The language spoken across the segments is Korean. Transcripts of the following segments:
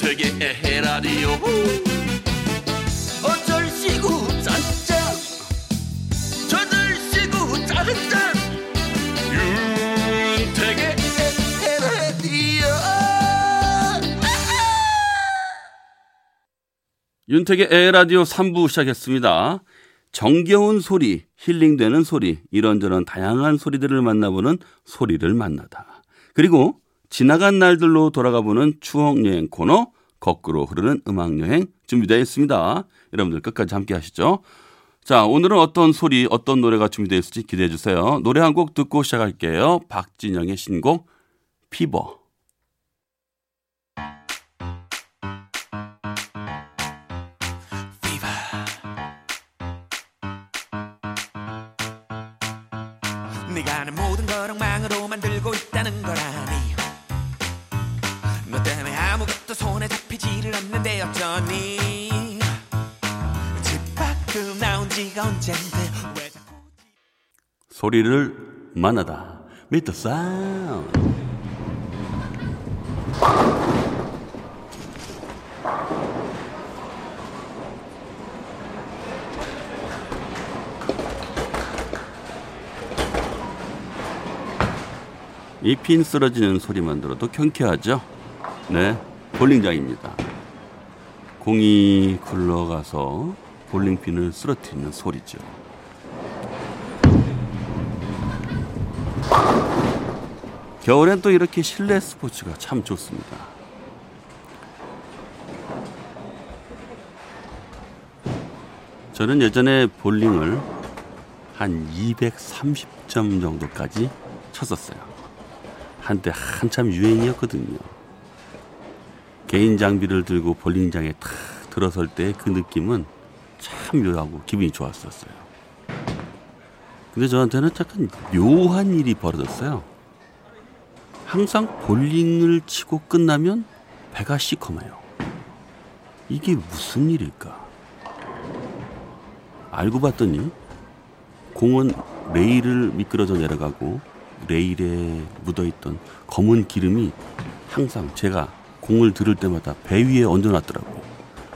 윤택의 에헤라디오 어쩔 시구 짠짠 저들 시구 짠짠 윤택의 에헤라디오 윤택의 에라디오 3부 시작했습니다. 정겨운 소리, 힐링되는 소리, 이런저런 다양한 소리들을 만나보는 소리를 만나다. 그리고 지나간 날들로 돌아가 보는 추억 여행 코너, 거꾸로 흐르는 음악 여행 준비되어 있습니다. 여러분들 끝까지 함께 하시죠. 자, 오늘은 어떤 소리, 어떤 노래가 준비되어 있을지 기대해 주세요. 노래 한 곡 듣고 시작할게요. 박진영의 신곡, 피버. 소리를 만나다. 미터 사운드. 이핀 쓰러지는 소리만 들어도 경쾌하죠? 네, 볼링장입니다. 공이 굴러가서 볼링핀을 쓰러뜨리는 소리죠. 겨울엔 또 이렇게 실내 스포츠가 참 좋습니다. 저는 예전에 볼링을 한 230점 정도까지 쳤었어요. 한때 한참 유행이었거든요. 개인 장비를 들고 볼링장에 탁 들어설 때 그 느낌은 참 묘하고 기분이 좋았었어요. 근데 저한테는 약간 묘한 일이 벌어졌어요. 항상 볼링을 치고 끝나면 배가 시커매요. 이게 무슨 일일까? 알고 봤더니 공은 레일을 미끄러져 내려가고 레일에 묻어있던 검은 기름이 항상 제가 공을 들을 때마다 배 위에 얹어놨더라고요.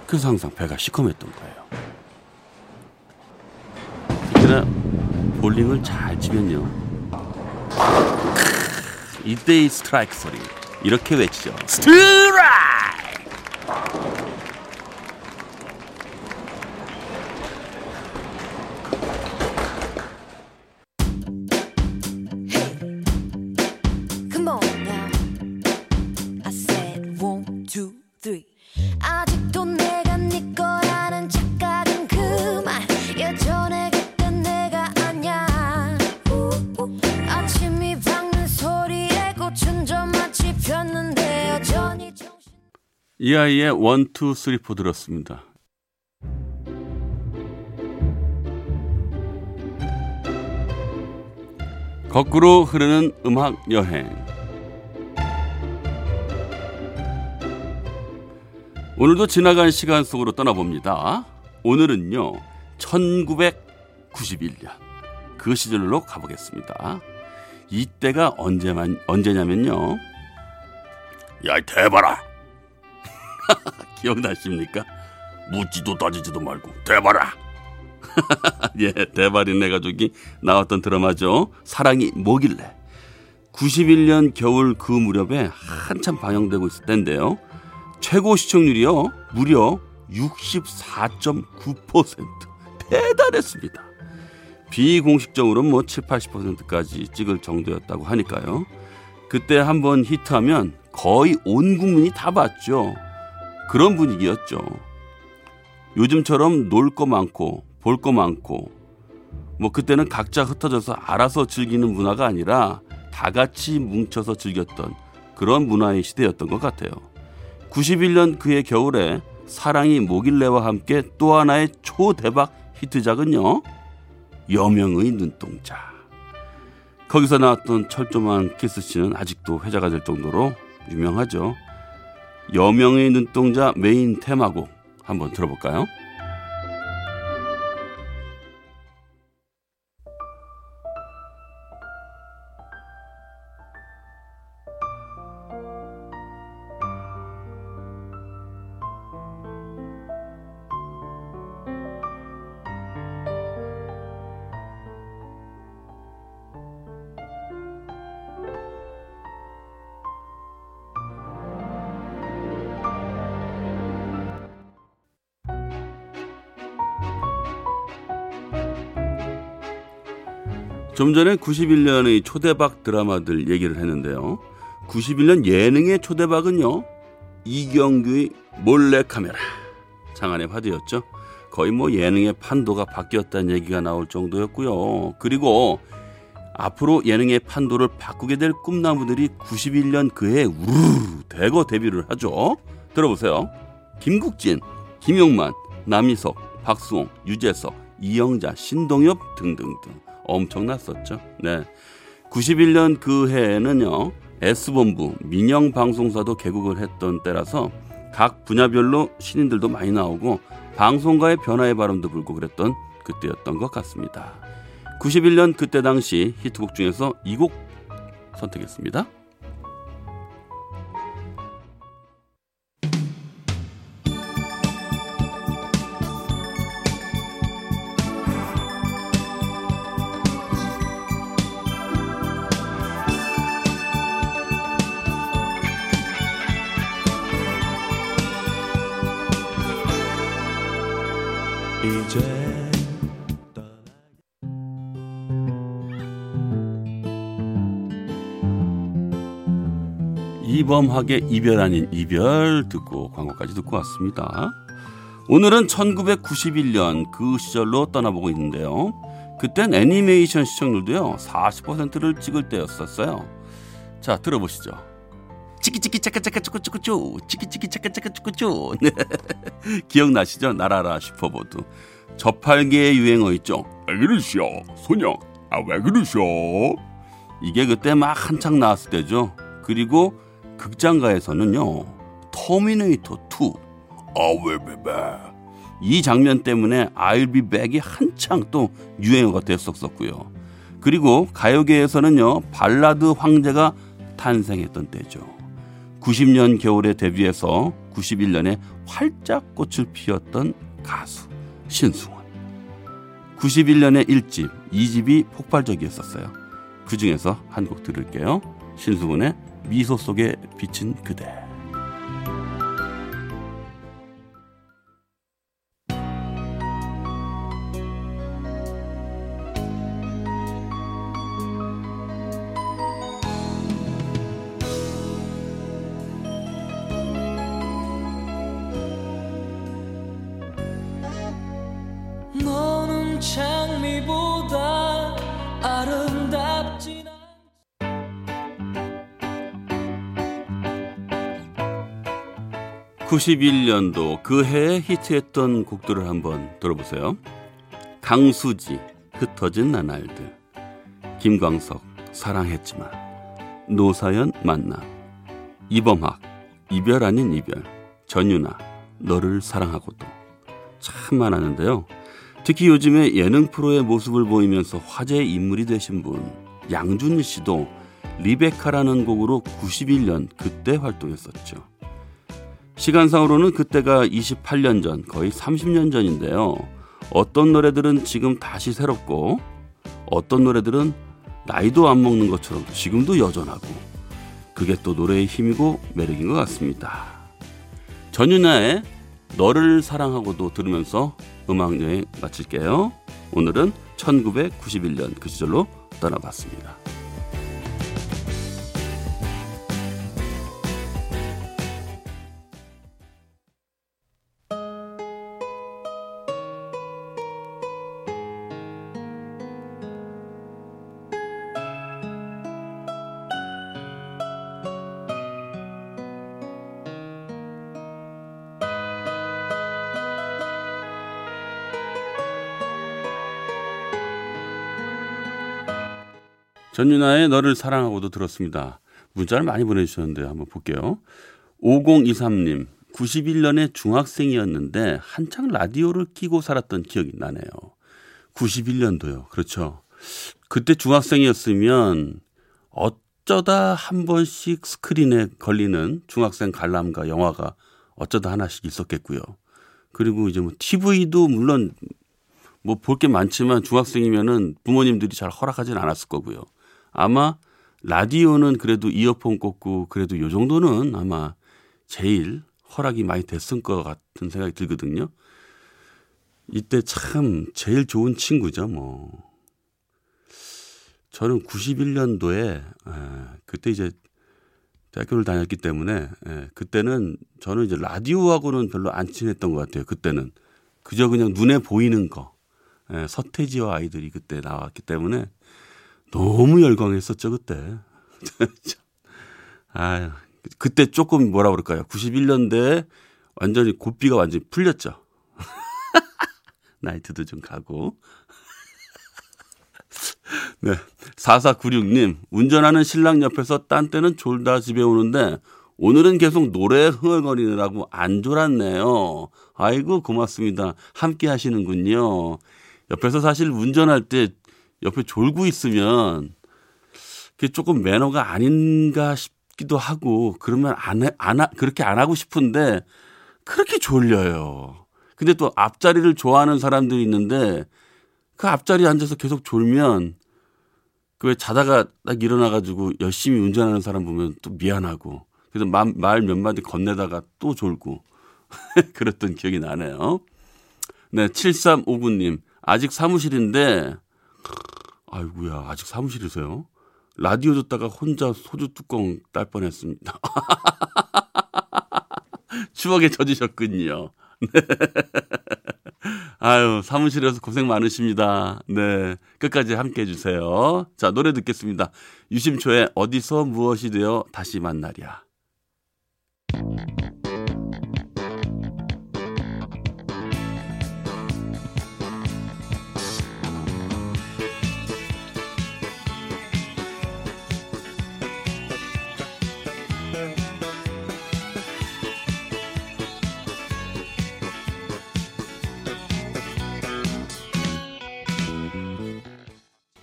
그래서 항상 배가 시커맸던 거예요. 특히나 볼링을 잘 치면요. 이때의 스트라이크 소리 이렇게 외치죠. 스트라이크! 이하이의 One Two Three Four 들었습니다. 거꾸로 흐르는 음악 여행. 오늘도 지나간 시간 속으로 떠나봅니다. 오늘은요, 1991년. 그 시절로 가보겠습니다. 이때가 언제만, 언제냐면요. 야, 이 대봐라! 기억나십니까? 묻지도 따지지도 말고 대봐라. 예, 대발이네 가족이 나왔던 드라마죠. 사랑이 뭐길래. 91년 겨울 그 무렵에 한참 방영되고 있을 때인데요. 최고 시청률이요. 무려 64.9% 대단했습니다. 비공식적으로는 뭐 7, 80%까지 찍을 정도였다고 하니까요. 그때 한번 히트하면 거의 온 국민이 다 봤죠. 그런 분위기였죠. 요즘처럼 놀 거 많고 볼 거 많고 뭐 그때는 각자 흩어져서 알아서 즐기는 문화가 아니라 다 같이 뭉쳐서 즐겼던 그런 문화의 시대였던 것 같아요. 91년 그해 겨울에 사랑이 뭐길래와 함께 또 하나의 초대박 히트작은요. 여명의 눈동자. 거기서 나왔던 철조망 키스씨는 아직도 회자가 될 정도로 유명하죠. 여명의 눈동자 메인 테마곡 한번 들어볼까요? 좀 전에 91년의 초대박 드라마들 얘기를 했는데요. 91년 예능의 초대박은요. 이경규의 몰래카메라. 장안의 화두였죠. 거의 뭐 예능의 판도가 바뀌었다는 얘기가 나올 정도였고요. 그리고 앞으로 예능의 판도를 바꾸게 될 꿈나무들이 91년 그해 우르르 대거 데뷔를 하죠. 들어보세요. 김국진, 김용만, 남희석, 박수홍, 유재석, 이영자, 신동엽 등등등 엄청났었죠. 네. 91년 그 해에는요. S본부, 민영 방송사도 개국을 했던 때라서 각 분야별로 신인들도 많이 나오고 방송가의 변화의 바람도 불고 그랬던 그때였던 것 같습니다. 91년 그때 당시 히트곡 중에서 이 곡 선택했습니다. 이범학의 이별 아닌 이별 듣고 광고까지 듣고 왔습니다. 오늘은 1991년 그 시절로 떠나보고 있는데요. 그땐 애니메이션 시청률도요 40%를 찍을 때였었어요. 자 들어보시죠. 치키치키 차카차카 쭈꾸쭈꾸쭈 치키치키 차카차카 쭈꾸쭈 네. 기억나시죠? 나라라 슈퍼보드 저팔계의 유행어 있죠? 왜 그러시오 소녀 아왜 그러시오 이게 그때 막 한창 나왔을 때죠. 그리고 극장가에서는요 터미네이터 2 아왜왜왜 이 장면 때문에 I'll be back이 한창 또 유행어가 됐었었고요. 그리고 가요계에서는요 발라드 황제가 탄생했던 때죠. 90년 겨울에 데뷔해서 91년에 활짝 꽃을 피웠던 가수 신승훈. 91년에 1집, 2집이 폭발적이었었어요. 그 중에서 한 곡 들을게요. 신승훈의 미소 속에 비친 그대. 91년도 그 해에 히트했던 곡들을 한번 들어보세요. 강수지, 흩어진 나날들, 김광석, 사랑했지만, 노사연 만나, 이범학, 이별 아닌 이별, 전유나, 너를 사랑하고도 참 많았는데요. 특히 요즘에 예능 프로의 모습을 보이면서 화제의 인물이 되신 분 양준일 씨도 리베카라는 곡으로 91년 그때 활동했었죠. 시간상으로는 그때가 28년 전, 거의 30년 전인데요. 어떤 노래들은 지금 다시 새롭고 어떤 노래들은 나이도 안 먹는 것처럼 지금도 여전하고 그게 또 노래의 힘이고 매력인 것 같습니다. 전윤아의 너를 사랑하고도 들으면서 음악 여행 마칠게요. 오늘은 1991년 그 시절로 떠나봤습니다. 전윤아의 너를 사랑하고도 들었습니다. 문자를 많이 보내주셨는데 한번 볼게요. 5023님, 91년에 중학생이었는데 한창 라디오를 끼고 살았던 기억이 나네요. 91년도요. 그렇죠. 그때 중학생이었으면 어쩌다 한 번씩 스크린에 걸리는 중학생 관람가 영화가 어쩌다 하나씩 있었겠고요. 그리고 이제 뭐 TV도 물론 뭐 볼 게 많지만 중학생이면은 부모님들이 잘 허락하진 않았을 거고요. 아마 라디오는 그래도 이어폰 꽂고 그래도 요 정도는 아마 제일 허락이 많이 됐을 것 같은 생각이 들거든요. 이때 참 제일 좋은 친구죠, 뭐. 저는 91년도에 그때 이제 대학교를 다녔기 때문에 에, 그때는 저는 이제 라디오하고는 별로 안 친했던 것 같아요. 그때는 그저 그냥 눈에 보이는 거 에, 서태지와 아이들이 그때 나왔기 때문에 너무 열광했었죠 그때. 아 그때 조금 뭐라 그럴까요? 91년대 완전히 고삐가 완전히 풀렸죠. 나이트도 좀 가고. 네. 4496님, 운전하는 신랑 옆에서 딴 때는 졸다 집에 오는데 오늘은 계속 노래 흥얼거리느라고 안 졸았네요. 아이고, 고맙습니다. 함께 하시는군요. 옆에서 사실 운전할 때 옆에 졸고 있으면 그게 조금 매너가 아닌가 싶기도 하고 그러면 안, 해, 안, 하, 그렇게 안 하고 싶은데 그렇게 졸려요. 근데 또 앞자리를 좋아하는 사람들이 있는데 그 앞자리에 앉아서 계속 졸면 그 왜 자다가 딱 일어나가지고 열심히 운전하는 사람 보면 또 미안하고 그래서 말 몇 마디 건네다가 또 졸고 그랬던 기억이 나네요. 네, 7359님. 아직 사무실인데, 아이구야 아직 사무실이세요? 라디오 듣다가 혼자 소주 뚜껑 딸 뻔했습니다. 추억에 젖으셨군요. 네. 아유, 사무실에서 고생 많으십니다. 네. 끝까지 함께 해주세요. 자, 노래 듣겠습니다. 유심초의 어디서 무엇이 되어 다시 만나랴.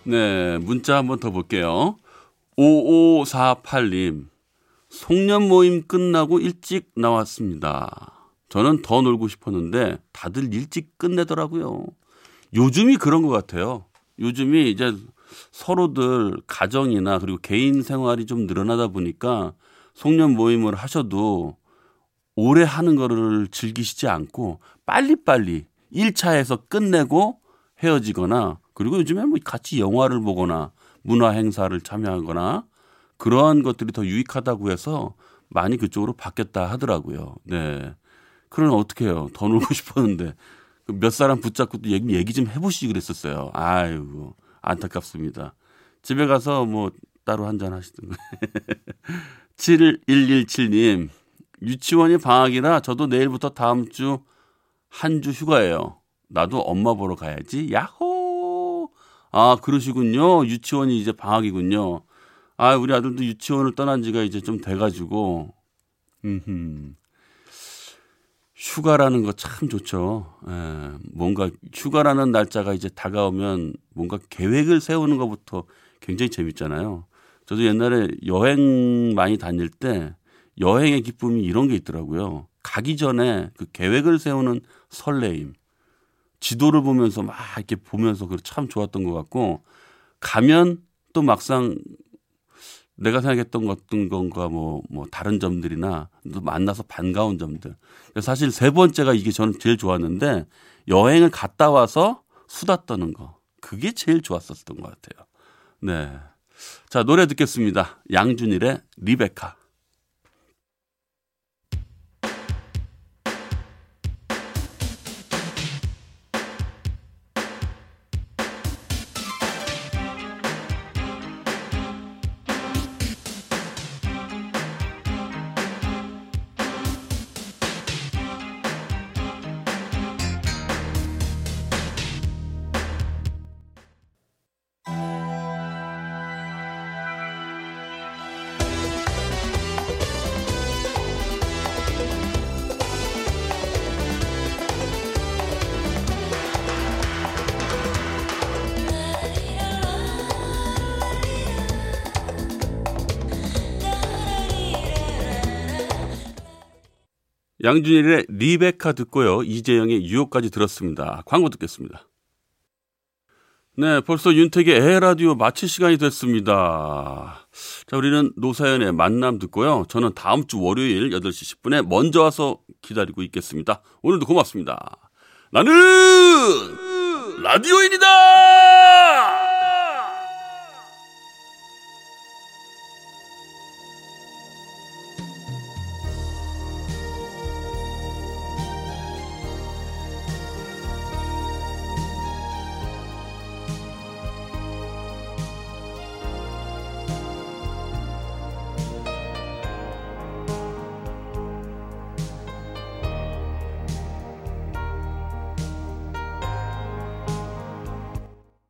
네, 문자 한번 더 볼게요. 5548님, 송년 모임 끝나고 일찍 나왔습니다. 저는 더 놀고 싶었는데 다들 일찍 끝내더라고요. 요즘이 그런 것 같아요. 요즘이 이제 서로들 가정이나 그리고 개인 생활이 좀 늘어나다 보니까 송년 모임을 하셔도 오래 하는 거를 즐기시지 않고 빨리빨리 1차에서 끝내고 헤어지거나 그리고 요즘에 뭐 같이 영화를 보거나 문화 행사를 참여하거나 그러한 것들이 더 유익하다고 해서 많이 그쪽으로 바뀌었다 하더라고요. 네. 그럼 어떻게 해요? 더 놀고 싶었는데 그몇 사람 붙잡고 또 얘기, 얘기 좀 해보시지 그랬었어요. 아이고 안타깝습니다. 집에 가서 뭐 따로 한잔 하시든가. 7117님 유치원이 방학이라 저도 내일부터 다음 주 한주 휴가예요. 나도 엄마 보러 가야지. 야호! 아, 그러시군요. 유치원이 이제 방학이군요. 아, 우리 아들도 유치원을 떠난 지가 이제 좀 돼가지고, 음 휴가라는 거 참 좋죠. 예, 뭔가 휴가라는 날짜가 이제 다가오면 뭔가 계획을 세우는 것부터 굉장히 재밌잖아요. 저도 옛날에 여행 많이 다닐 때 여행의 기쁨이 이런 게 있더라고요. 가기 전에 그 계획을 세우는 설레임. 지도를 보면서 막 이렇게 보면서 참 좋았던 것 같고 가면 또 막상 내가 생각했던 어떤 건가 뭐, 뭐 다른 점들이나 또 만나서 반가운 점들. 사실 세 번째가 이게 저는 제일 좋았는데 여행을 갔다 와서 수다 떠는 거. 그게 제일 좋았었던 것 같아요. 네. 자, 노래 듣겠습니다. 양준일의 리베카. 양준일의 리베카 듣고요. 이재영의 유혹까지 들었습니다. 광고 듣겠습니다. 네, 벌써 윤택의 에라디오 마칠 시간이 됐습니다. 자, 우리는 노사연의 만남 듣고요. 저는 다음 주 월요일 8시 10분에 먼저 와서 기다리고 있겠습니다. 오늘도 고맙습니다. 나는 라디오인이다!